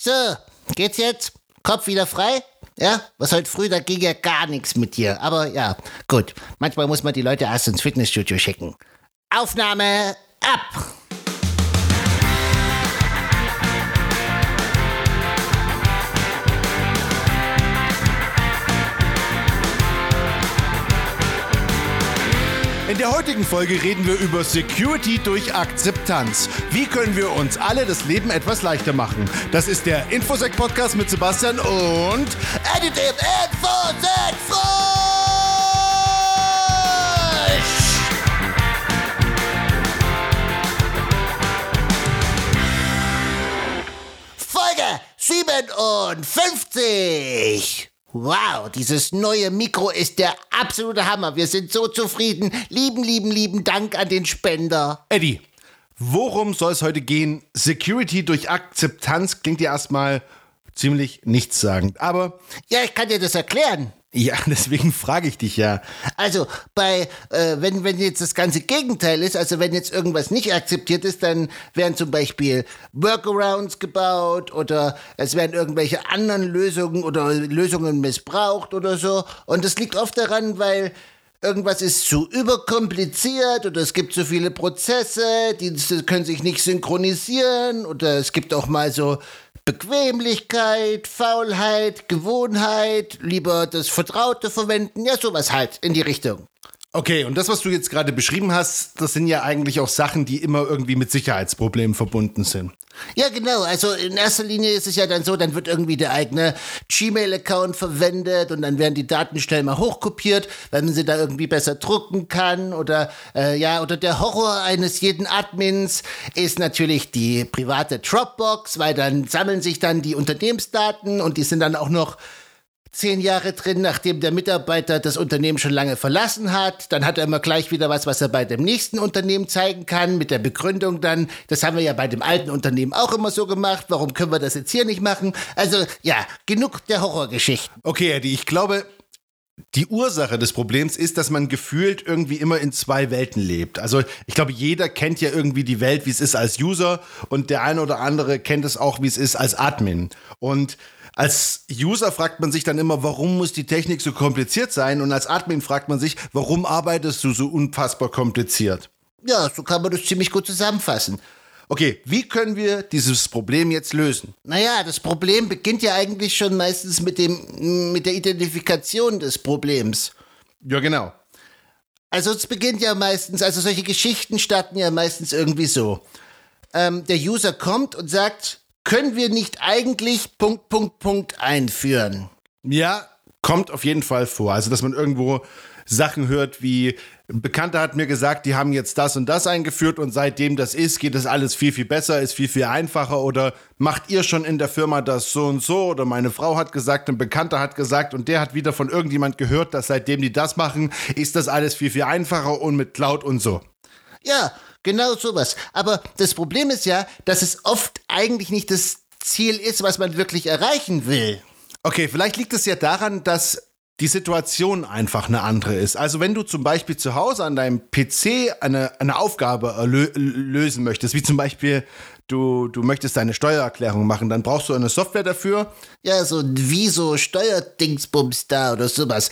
So, geht's jetzt? Kopf wieder frei? Ja, was heute früh, da ging ja gar nichts mit dir. Aber ja, gut. Manchmal muss man die Leute erst ins Fitnessstudio schicken. Aufnahme ab! In der heutigen Folge reden wir über Security durch Akzeptanz. Wie können wir uns alle das Leben etwas leichter machen? Das ist der Infosec Podcast mit Sebastian und Editive Infosec Frisch! Folge 57! Wow, dieses neue Mikro ist der absolute Hammer. Wir sind so zufrieden. Lieben, lieben, lieben Dank an den Spender. Eddie. Worum soll es heute gehen? Security durch Akzeptanz klingt ja erstmal ziemlich nichtssagend. Aber Ja, ich kann dir das erklären. Ja, deswegen frage ich dich ja. Also bei, äh, wenn, wenn jetzt das ganze Gegenteil ist, also wenn jetzt irgendwas nicht akzeptiert ist, dann werden zum Beispiel Workarounds gebaut oder es werden irgendwelche anderen Lösungen oder Lösungen missbraucht oder so. Und das liegt oft daran, weil irgendwas ist zu überkompliziert oder es gibt zu viele Prozesse, die können sich nicht synchronisieren oder es gibt auch mal so Bequemlichkeit, Faulheit, Gewohnheit, lieber das Vertraute verwenden, ja sowas halt in die Richtung. Okay, und das, was du jetzt gerade beschrieben hast, das sind ja eigentlich auch Sachen, die immer irgendwie mit Sicherheitsproblemen verbunden sind. Ja, genau. Also in erster Linie ist es ja dann so, dann wird irgendwie der eigene Gmail-Account verwendet und dann werden die Daten schnell mal hochkopiert, weil man sie da irgendwie besser drucken kann. Oder äh, ja, oder der Horror eines jeden Admins ist natürlich die private Dropbox, weil dann sammeln sich dann die Unternehmensdaten und die sind dann auch noch zehn Jahre drin, nachdem der Mitarbeiter das Unternehmen schon lange verlassen hat. Dann hat er immer gleich wieder was, was er bei dem nächsten Unternehmen zeigen kann, mit der Begründung dann, das haben wir ja bei dem alten Unternehmen auch immer so gemacht, warum können wir das jetzt hier nicht machen? Also ja, genug der Horrorgeschichten. Okay, Eddie, ich glaube, die Ursache des Problems ist, dass man gefühlt irgendwie immer in zwei Welten lebt. Also ich glaube, jeder kennt ja irgendwie die Welt, wie es ist als User und der eine oder andere kennt es auch, wie es ist als Admin. Und als User fragt man sich dann immer, warum muss die Technik so kompliziert sein? Und als Admin fragt man sich, warum arbeitest du so unfassbar kompliziert? Ja, so kann man das ziemlich gut zusammenfassen. Okay, wie können wir dieses Problem jetzt lösen? Naja, das Problem beginnt ja eigentlich schon meistens mit, dem, mit der Identifikation des Problems. Ja, genau. Also es beginnt ja meistens, also solche Geschichten starten ja meistens irgendwie so. Ähm, der User kommt und sagt, können wir nicht eigentlich Punkt, Punkt, Punkt einführen? Ja, kommt auf jeden Fall vor. Also, dass man irgendwo Sachen hört wie, ein Bekannter hat mir gesagt, die haben jetzt das und das eingeführt und seitdem das ist, geht das alles viel, viel besser, ist viel, viel einfacher oder macht ihr schon in der Firma das so und so oder meine Frau hat gesagt, ein Bekannter hat gesagt und der hat wieder von irgendjemand gehört, dass seitdem die das machen, ist das alles viel, viel einfacher und mit Cloud und so. Ja, genau sowas. Aber das Problem ist ja, dass es oft eigentlich nicht das Ziel ist, was man wirklich erreichen will. Okay, vielleicht liegt es ja daran, dass die Situation einfach eine andere ist. Also wenn du zum Beispiel zu Hause an deinem PC eine, eine Aufgabe erlö- lösen möchtest, wie zum Beispiel du, du möchtest deine Steuererklärung machen, dann brauchst du eine Software dafür. Ja, so wie so Steuerdingsbums da oder sowas.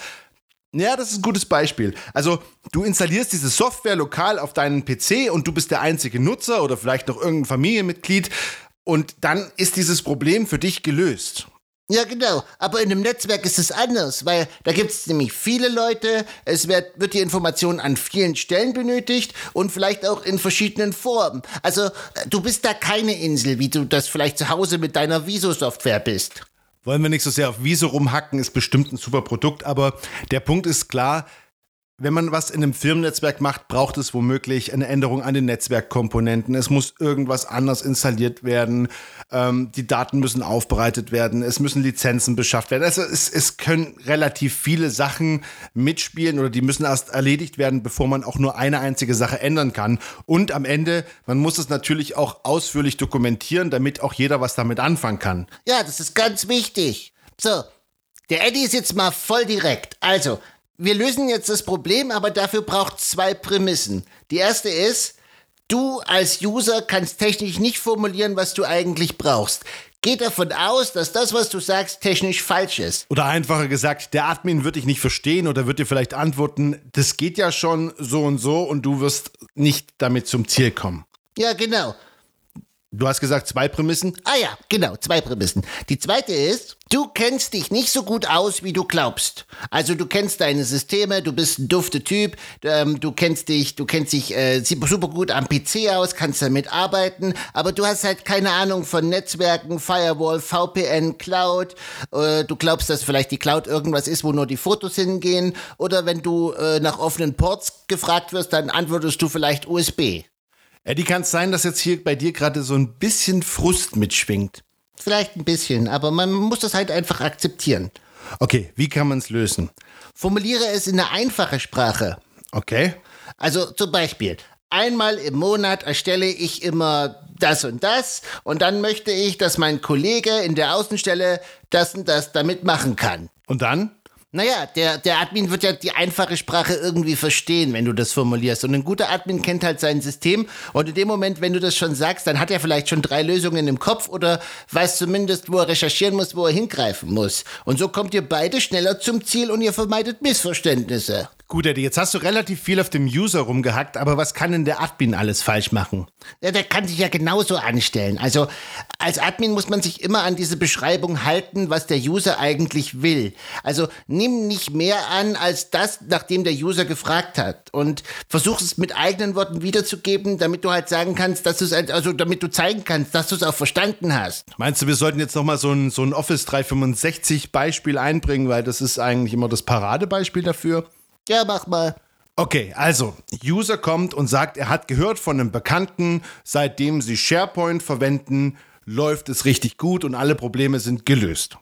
Ja, das ist ein gutes Beispiel. Also du installierst diese Software lokal auf deinen PC und du bist der einzige Nutzer oder vielleicht noch irgendein Familienmitglied und dann ist dieses Problem für dich gelöst. Ja, genau. Aber in einem Netzwerk ist es anders, weil da gibt es nämlich viele Leute, es wird, wird die Information an vielen Stellen benötigt und vielleicht auch in verschiedenen Formen. Also äh, du bist da keine Insel, wie du das vielleicht zu Hause mit deiner Viso-Software bist. Wollen wir nicht so sehr auf Wiese rumhacken, ist bestimmt ein super Produkt, aber der Punkt ist klar, wenn man was in einem Firmennetzwerk macht, braucht es womöglich eine Änderung an den Netzwerkkomponenten. Es muss irgendwas anders installiert werden. Ähm, die Daten müssen aufbereitet werden. Es müssen Lizenzen beschafft werden. Also es, es können relativ viele Sachen mitspielen oder die müssen erst erledigt werden, bevor man auch nur eine einzige Sache ändern kann. Und am Ende, man muss es natürlich auch ausführlich dokumentieren, damit auch jeder was damit anfangen kann. Ja, das ist ganz wichtig. So, der Eddie ist jetzt mal voll direkt. Also, wir lösen jetzt das Problem, aber dafür braucht zwei Prämissen. Die erste ist, du als User kannst technisch nicht formulieren, was du eigentlich brauchst. Geh davon aus, dass das, was du sagst, technisch falsch ist. Oder einfacher gesagt, der Admin wird dich nicht verstehen oder wird dir vielleicht antworten, das geht ja schon so und so und du wirst nicht damit zum Ziel kommen. Ja, genau. Du hast gesagt, zwei Prämissen? Ah ja, genau, zwei Prämissen. Die zweite ist, du kennst dich nicht so gut aus, wie du glaubst. Also du kennst deine Systeme, du bist ein dufter Typ, ähm, du kennst dich, du kennst dich äh, super gut am PC aus, kannst damit arbeiten, aber du hast halt keine Ahnung von Netzwerken, Firewall, VPN, Cloud. Äh, du glaubst, dass vielleicht die Cloud irgendwas ist, wo nur die Fotos hingehen. Oder wenn du äh, nach offenen Ports gefragt wirst, dann antwortest du vielleicht USB. Eddie, kann es sein, dass jetzt hier bei dir gerade so ein bisschen Frust mitschwingt? Vielleicht ein bisschen, aber man muss das halt einfach akzeptieren. Okay, wie kann man es lösen? Formuliere es in eine einfache Sprache. Okay. Also zum Beispiel, einmal im Monat erstelle ich immer das und das und dann möchte ich, dass mein Kollege in der Außenstelle das und das damit machen kann. Und dann? Naja, der, der Admin wird ja die einfache Sprache irgendwie verstehen, wenn du das formulierst. Und ein guter Admin kennt halt sein System. Und in dem Moment, wenn du das schon sagst, dann hat er vielleicht schon drei Lösungen im Kopf oder weiß zumindest, wo er recherchieren muss, wo er hingreifen muss. Und so kommt ihr beide schneller zum Ziel und ihr vermeidet Missverständnisse. Gut, Eddie, jetzt hast du relativ viel auf dem User rumgehackt, aber was kann denn der Admin alles falsch machen? Ja, der kann sich ja genauso anstellen. Also als Admin muss man sich immer an diese Beschreibung halten, was der User eigentlich will. Also nimm nicht mehr an als das, nachdem der User gefragt hat und versuch es mit eigenen Worten wiederzugeben, damit du halt sagen kannst, dass du es also damit du zeigen kannst, dass du es auch verstanden hast. Meinst du, wir sollten jetzt noch mal so ein so ein Office 365 Beispiel einbringen, weil das ist eigentlich immer das Paradebeispiel dafür? Ja, mach mal. Okay, also, User kommt und sagt, er hat gehört von einem Bekannten, seitdem sie SharePoint verwenden, läuft es richtig gut und alle Probleme sind gelöst.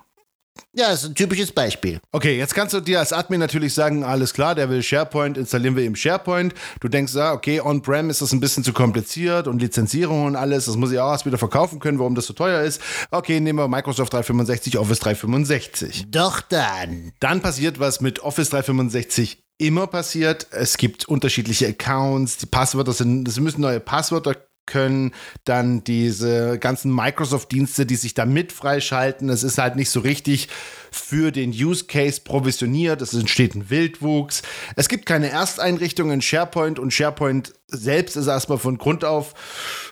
Ja, das ist ein typisches Beispiel. Okay, jetzt kannst du dir als Admin natürlich sagen, alles klar, der will SharePoint, installieren wir ihm SharePoint. Du denkst, ja, okay, On-Prem ist das ein bisschen zu kompliziert und Lizenzierung und alles, das muss ich auch erst wieder verkaufen können, warum das so teuer ist. Okay, nehmen wir Microsoft 365, Office 365. Doch dann. Dann passiert was mit Office 365 immer passiert. Es gibt unterschiedliche Accounts, die Passwörter sind, es müssen neue Passwörter können dann diese ganzen Microsoft-Dienste, die sich da mit freischalten. Es ist halt nicht so richtig für den Use Case provisioniert. Es entsteht ein Wildwuchs. Es gibt keine Ersteinrichtungen in SharePoint und SharePoint selbst ist erstmal von Grund auf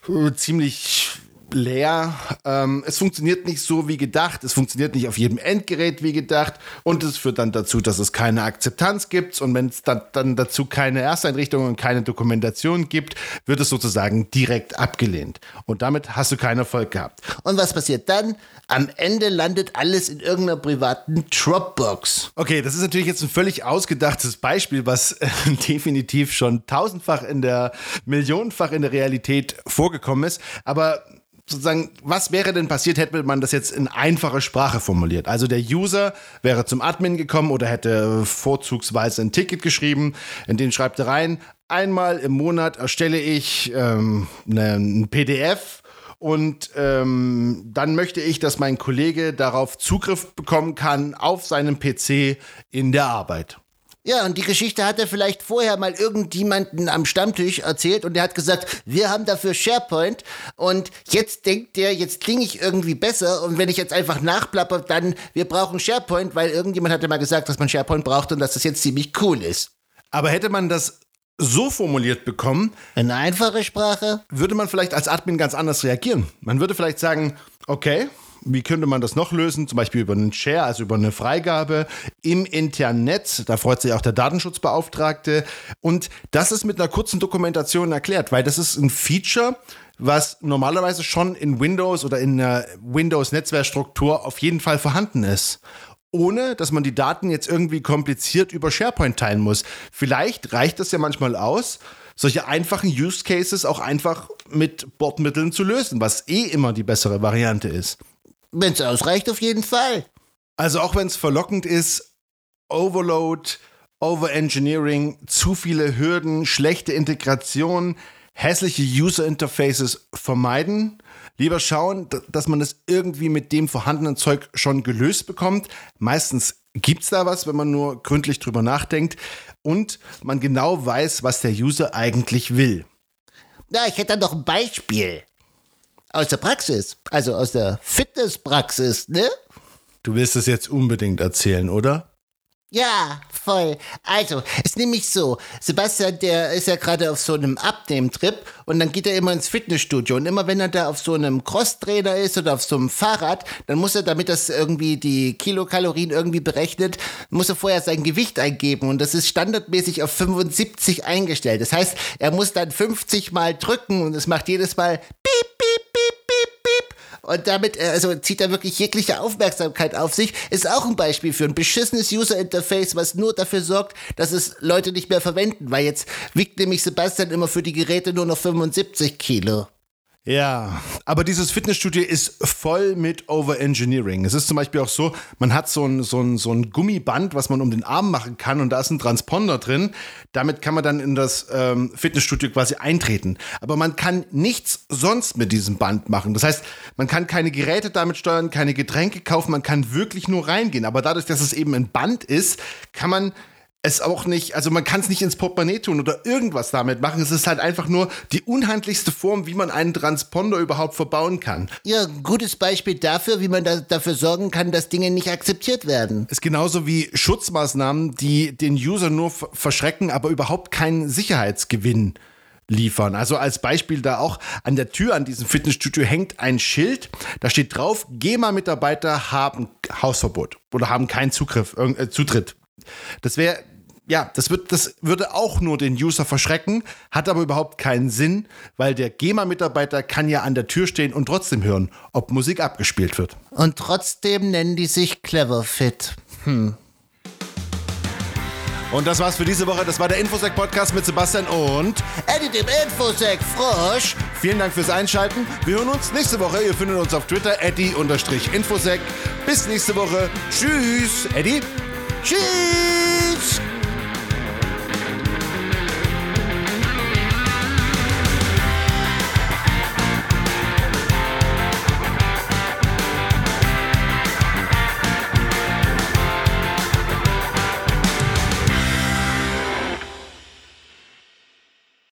äh, ziemlich leer. Ähm, es funktioniert nicht so wie gedacht. Es funktioniert nicht auf jedem Endgerät wie gedacht. Und es führt dann dazu, dass es keine Akzeptanz gibt. Und wenn es dann, dann dazu keine Ersteinrichtung und keine Dokumentation gibt, wird es sozusagen direkt abgelehnt. Und damit hast du keinen Erfolg gehabt. Und was passiert dann? Am Ende landet alles in irgendeiner privaten Dropbox. Okay, das ist natürlich jetzt ein völlig ausgedachtes Beispiel, was äh, definitiv schon tausendfach in der, millionenfach in der Realität vorgekommen ist. Aber sozusagen, was wäre denn passiert, hätte man das jetzt in einfacher Sprache formuliert? Also der User wäre zum Admin gekommen oder hätte vorzugsweise ein Ticket geschrieben, in den schreibt er rein, einmal im Monat erstelle ich ähm, ne, ein PDF und ähm, dann möchte ich, dass mein Kollege darauf Zugriff bekommen kann auf seinem PC in der Arbeit. Ja, und die Geschichte hat er vielleicht vorher mal irgendjemanden am Stammtisch erzählt und der hat gesagt, wir haben dafür SharePoint und jetzt denkt der, jetzt klinge ich irgendwie besser und wenn ich jetzt einfach nachplapper, dann wir brauchen SharePoint, weil irgendjemand hatte mal gesagt, dass man SharePoint braucht und dass das jetzt ziemlich cool ist. Aber hätte man das so formuliert bekommen, eine einfache Sprache, würde man vielleicht als Admin ganz anders reagieren. Man würde vielleicht sagen, okay, wie könnte man das noch lösen? Zum Beispiel über einen Share, also über eine Freigabe im internen Netz. Da freut sich auch der Datenschutzbeauftragte. Und das ist mit einer kurzen Dokumentation erklärt, weil das ist ein Feature, was normalerweise schon in Windows oder in einer Windows-Netzwerkstruktur auf jeden Fall vorhanden ist ohne dass man die Daten jetzt irgendwie kompliziert über SharePoint teilen muss. Vielleicht reicht das ja manchmal aus, solche einfachen Use Cases auch einfach mit Bordmitteln zu lösen, was eh immer die bessere Variante ist. Wenn es ausreicht, auf jeden Fall. Also auch wenn es verlockend ist, Overload, Overengineering, zu viele Hürden, schlechte Integration, hässliche User Interfaces vermeiden. Lieber schauen, dass man es irgendwie mit dem vorhandenen Zeug schon gelöst bekommt. Meistens gibt es da was, wenn man nur gründlich drüber nachdenkt und man genau weiß, was der User eigentlich will. Ja, ich hätte da noch ein Beispiel. Aus der Praxis. Also aus der Fitnesspraxis, ne? Du willst es jetzt unbedingt erzählen, oder? Ja, voll. Also, ist nämlich so, Sebastian, der ist ja gerade auf so einem Abnehmtrip und dann geht er immer ins Fitnessstudio und immer wenn er da auf so einem Crosstrainer ist oder auf so einem Fahrrad, dann muss er, damit das irgendwie die Kilokalorien irgendwie berechnet, muss er vorher sein Gewicht eingeben und das ist standardmäßig auf 75 eingestellt. Das heißt, er muss dann 50 mal drücken und es macht jedes Mal piep, und damit äh, also zieht er wirklich jegliche Aufmerksamkeit auf sich. Ist auch ein Beispiel für ein beschissenes User-Interface, was nur dafür sorgt, dass es Leute nicht mehr verwenden, weil jetzt wiegt nämlich Sebastian immer für die Geräte nur noch 75 Kilo. Ja, aber dieses Fitnessstudio ist voll mit Overengineering. Es ist zum Beispiel auch so, man hat so ein, so, ein, so ein Gummiband, was man um den Arm machen kann und da ist ein Transponder drin. Damit kann man dann in das ähm, Fitnessstudio quasi eintreten. Aber man kann nichts sonst mit diesem Band machen. Das heißt, man kann keine Geräte damit steuern, keine Getränke kaufen, man kann wirklich nur reingehen. Aber dadurch, dass es eben ein Band ist, kann man es auch nicht, also man kann es nicht ins Portemonnaie tun oder irgendwas damit machen. Es ist halt einfach nur die unhandlichste Form, wie man einen Transponder überhaupt verbauen kann. Ja, gutes Beispiel dafür, wie man da, dafür sorgen kann, dass Dinge nicht akzeptiert werden. Ist genauso wie Schutzmaßnahmen, die den User nur verschrecken, aber überhaupt keinen Sicherheitsgewinn liefern. Also als Beispiel da auch an der Tür an diesem Fitnessstudio hängt ein Schild, da steht drauf, GEMA-Mitarbeiter haben Hausverbot oder haben keinen Zugriff, äh, Zutritt. Das wäre ja, das, wird, das würde auch nur den User verschrecken, hat aber überhaupt keinen Sinn, weil der GEMA-Mitarbeiter kann ja an der Tür stehen und trotzdem hören, ob Musik abgespielt wird. Und trotzdem nennen die sich Cleverfit. Hm. Und das war's für diese Woche. Das war der Infosec Podcast mit Sebastian und Eddie dem Infosec Frosch. Vielen Dank fürs Einschalten. Wir hören uns nächste Woche. Ihr findet uns auf Twitter Eddie-Infosec. Bis nächste Woche. Tschüss. Eddie. Tschüss.